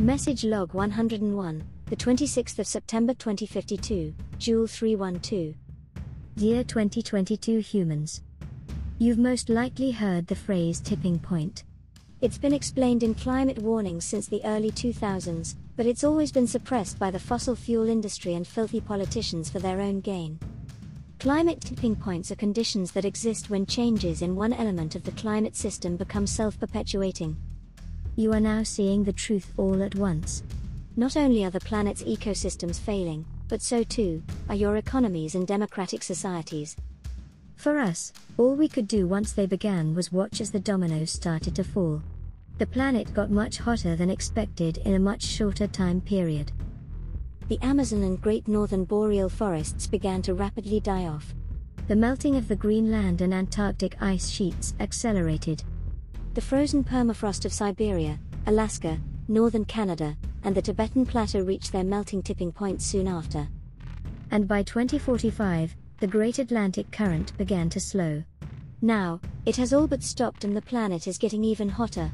Message log 101, the 26th of September 2052, JEWL 312. Dear 2022 humans. You've most likely heard the phrase tipping point. It's been explained in climate warnings since the early 2000s, but it's always been suppressed by the fossil fuel industry and filthy politicians for their own gain. Climate tipping points are conditions that exist when changes in one element of the climate system become self perpetuating. You are now seeing the truth all at once. Not only are the planet's ecosystems failing, but so too are your economies and democratic societies. For us, all we could do once they began was watch as the dominoes started to fall. The planet got much hotter than expected in a much shorter time period. The Amazon and Great Northern Boreal forests began to rapidly die off. The melting of the Greenland and Antarctic ice sheets accelerated. The frozen permafrost of Siberia, Alaska, northern Canada, and the Tibetan Plateau reached their melting tipping point soon after. And by 2045, the Great Atlantic Current began to slow. Now, it has all but stopped and the planet is getting even hotter.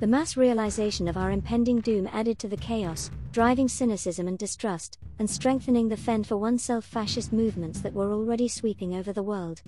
The mass realization of our impending doom added to the chaos, driving cynicism and distrust, and strengthening the fend for oneself fascist movements that were already sweeping over the world.